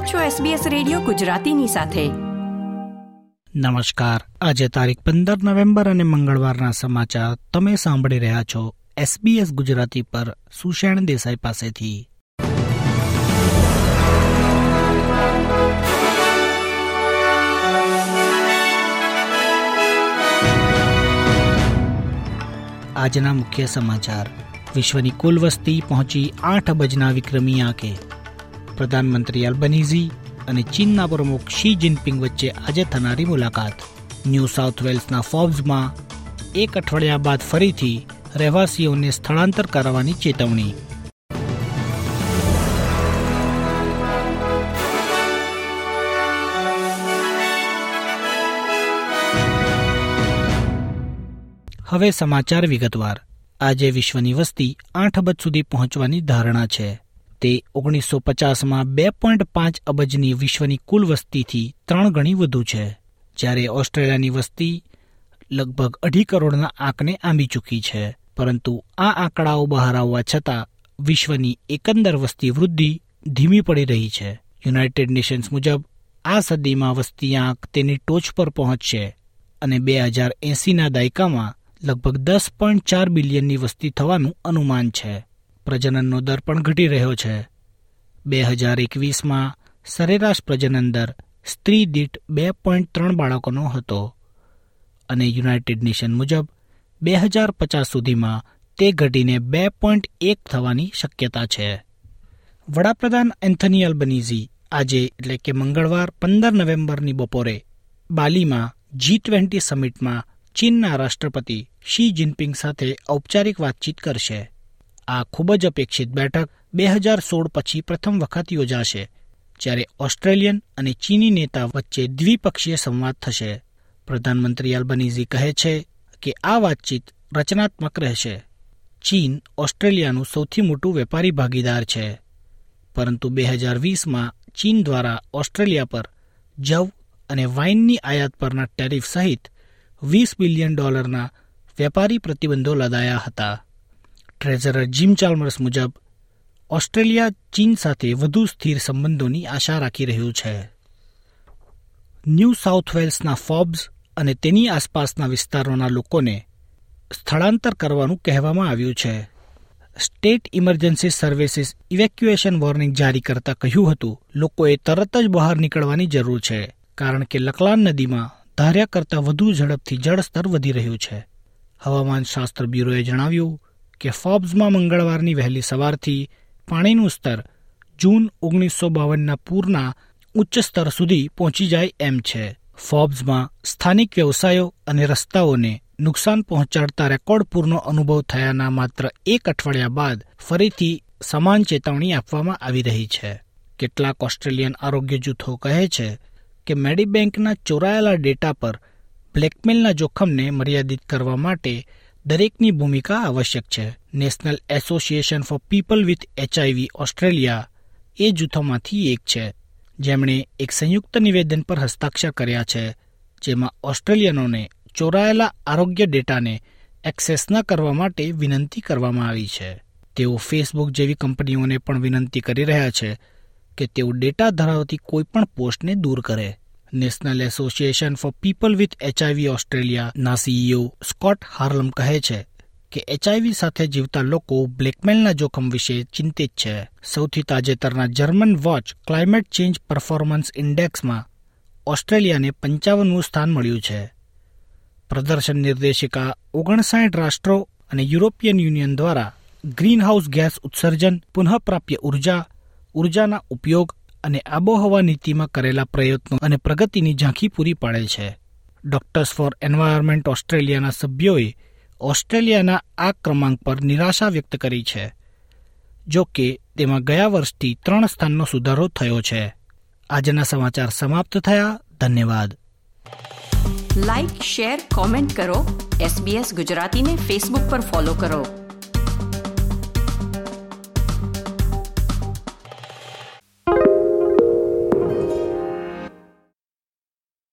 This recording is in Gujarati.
આપ છો SBS રેડિયો ગુજરાતીની સાથે. નમસ્કાર. આજે તારીખ પંદર નવેમ્બર અને મંગળવારના સમાચાર તમે સાંભળી રહ્યા છો SBS ગુજરાતી પર સુષેણ દેસાઈ પાસેથી. આજના મુખ્ય સમાચાર. વિશ્વની કુલ વસ્તી પહોંચી આઠ અબજના વિક્રમી આંકે. પ્રધાનમંત્રી અલ્બનીઝી અને ચીનના પ્રમુખ શી જિનપિંગ વચ્ચે આજે થનારી મુલાકાત. ન્યૂ સાઉથ વેલ્સના ફોર્બ્સમાં એક અઠવાડિયા બાદ ફરીથી રહેવાસીઓને સ્થળાંતર કરવાની ચેતવણી. હવે સમાચાર વિગતવાર. આજે વિશ્વની વસ્તી આઠ અબજ સુધી પહોંચવાની ધારણા છે. તે ઓગણીસો પચાસમાં બે પોઈન્ટ પાંચ અબજની વિશ્વની કુલ વસ્તીથી ત્રણ ગણી વધુ છે, જ્યારે ઓસ્ટ્રેલિયાની વસ્તી લગભગ અઢી કરોડના આંકને આંબી ચૂકી છે. પરંતુ આ આંકડાઓ બહાર આવવા છતાં વિશ્વની એકંદર વસ્તી વૃદ્ધિ ધીમી પડી રહી છે. યુનાઇટેડ નેશન્સ મુજબ આ સદીમાં વસ્તી આંક તેની ટોચ પર પહોંચશે અને બે હજાર એંસીના દાયકામાં લગભગ દસ પોઈન્ટ ચાર બિલિયનની વસ્તી થવાનું અનુમાન છે. પ્રજનનનો દર પણ ઘટી રહ્યો છે. બે હજાર એકવીસમાં સરેરાશ પ્રજનન દર સ્ત્રી દીઠ બે પોઈન્ટ ત્રણ બાળકોનો હતો અને યુનાઇટેડ નેશન મુજબ બે હજાર પચાસ સુધીમાં તે ઘટીને બે પોઈન્ટ એક થવાની શક્યતા છે. વડાપ્રધાન એન્થની અલ્બનીઝી આજે એટલે કે મંગળવાર પંદર નવેમ્બરની બપોરે બાલીમાં જી ટ્વેન્ટી સમિટમાં ચીનના રાષ્ટ્રપતિ શી જિનપિંગ સાથે ઔપચારિક વાતચીત કરશે. આ ખૂબ જ અપેક્ષિત બેઠક બે હજાર સોળ પછી પ્રથમ વખત યોજાશે, જ્યારે ઓસ્ટ્રેલિયન અને ચીની નેતા વચ્ચે દ્વિપક્ષીય સંવાદ થશે. પ્રધાનમંત્રી અલ્બનીઝી કહે છે કે આ વાતચીત રચનાત્મક રહેશે. ચીન ઓસ્ટ્રેલિયાનું સૌથી મોટું વેપારી ભાગીદાર છે. પરંતુ બે હજાર વીસમાં ચીન દ્વારા ઓસ્ટ્રેલિયા પર જવ અને વાઇનની આયાત પરના ટેરિફ સહિત વીસ બિલિયન ડોલરના વેપારી પ્રતિબંધો લદાયા હતા. ટ્રેઝરર જીમ ચાલ્મર્સ મુજબ ઓસ્ટ્રેલિયા, ચીન સાથે વધુ સ્થિર સંબંધોની આશા રાખી રહ્યું છે. ન્યૂ સાઉથ વેલ્સના ફોબ્સ અને તેની આસપાસના વિસ્તારોના લોકોને સ્થળાંતર કરવાનું કહેવામાં આવ્યું છે. State emergency services evacuation warning જારી કરતા કહ્યું હતું, લોકોએ તરત જ બહાર નીકળવાની જરૂર છે, કારણ કે લકલાન નદીમાં ધાર્યા કરતાં વધુ ઝડપથી જળસ્તર વધી રહ્યું છે. હવામાન શાસ્ત્ર બ્યુરોએ જણાવ્યું કે ફોબ્સમાં મંગળવારની વહેલી સવારથી પાણીનું સ્તર જૂન ઓગણીસો બાવનના પૂરના ઉચ્ચ સ્તર સુધી પહોંચી જાય એમ છે. ફોબ્સમાં સ્થાનિક વ્યવસાયો અને રસ્તાઓને નુકસાન પહોંચાડતા રેકોર્ડ પૂરનો અનુભવ થયાના માત્ર એક અઠવાડિયા બાદ ફરીથી સમાન ચેતવણી આપવામાં આવી રહી છે. કેટલાક ઓસ્ટ્રેલિયન આરોગ્ય જૂથો કહે છે કે મેડીબેન્કના ચોરાયેલા ડેટા પર બ્લેકમેલના જોખમને મર્યાદિત કરવા માટે દરેકની ભૂમિકા આવશ્યક છે. National association for people with HIV Australia એ જૂથોમાંથી એક છે. જેમણે એક સંયુક્ત નિવેદન પર હસ્તાક્ષર કર્યા છે, જેમાં ઓસ્ટ્રેલિયનોને ચોરાયેલા આરોગ્ય ડેટાને એક્સેસ ન કરવા માટે વિનંતી કરવામાં આવી છે. તેઓ ફેસબુક જેવી કંપનીઓને પણ વિનંતી કરી રહ્યા છે કે તેઓ ડેટા ધરાવતી કોઈપણ પોસ્ટને દૂર કરે. National Association for People with HIV ઓસ્ટ્રેલિયાના સીઈઓ સ્કોટ હાર્લમ કહે છે કે એચઆઈવી સાથે જીવતા લોકો બ્લેકમેલના જોખમ વિશે ચિંતિત છે. સૌથી તાજેતરના German Watch climate change performance ઇન્ડેક્સમાં ઓસ્ટ્રેલિયાને પંચાવનમું સ્થાન મળ્યું છે. પ્રદર્શન નિર્દેશિકા ઓગણસાઠ રાષ્ટ્રો અને યુરોપિયન યુનિયન દ્વારા ગ્રીનહાઉસ ગેસ ઉત્સર્જન, પુનઃપ્રાપ્ય ઊર્જા, ઉર્જાના ઉપયોગ અને આબોહવા નીતિમાં કરેલા પ્રયત્નો અને પ્રગતિની ઝાંખી પૂરી પાડે છે. ડોક્ટર્સ ફોર એન્વાયરમેન્ટ ઓસ્ટ્રેલિયાના સભ્યોએ ઓસ્ટ્રેલિયાના આ ક્રમાંક પર નિરાશા વ્યક્ત કરી છે. જો કે, તેમાં ગયા વર્ષથી ત્રણ સ્થાનનો સુધારો થયો છે. આજના સમાચાર સમાપ્ત થયા. ધન્યવાદ. લાઇક શેર કોમેન્ટ કરો. એસબીએસ ગુજરાતીને ફેસબુક પર ફોલો કરો.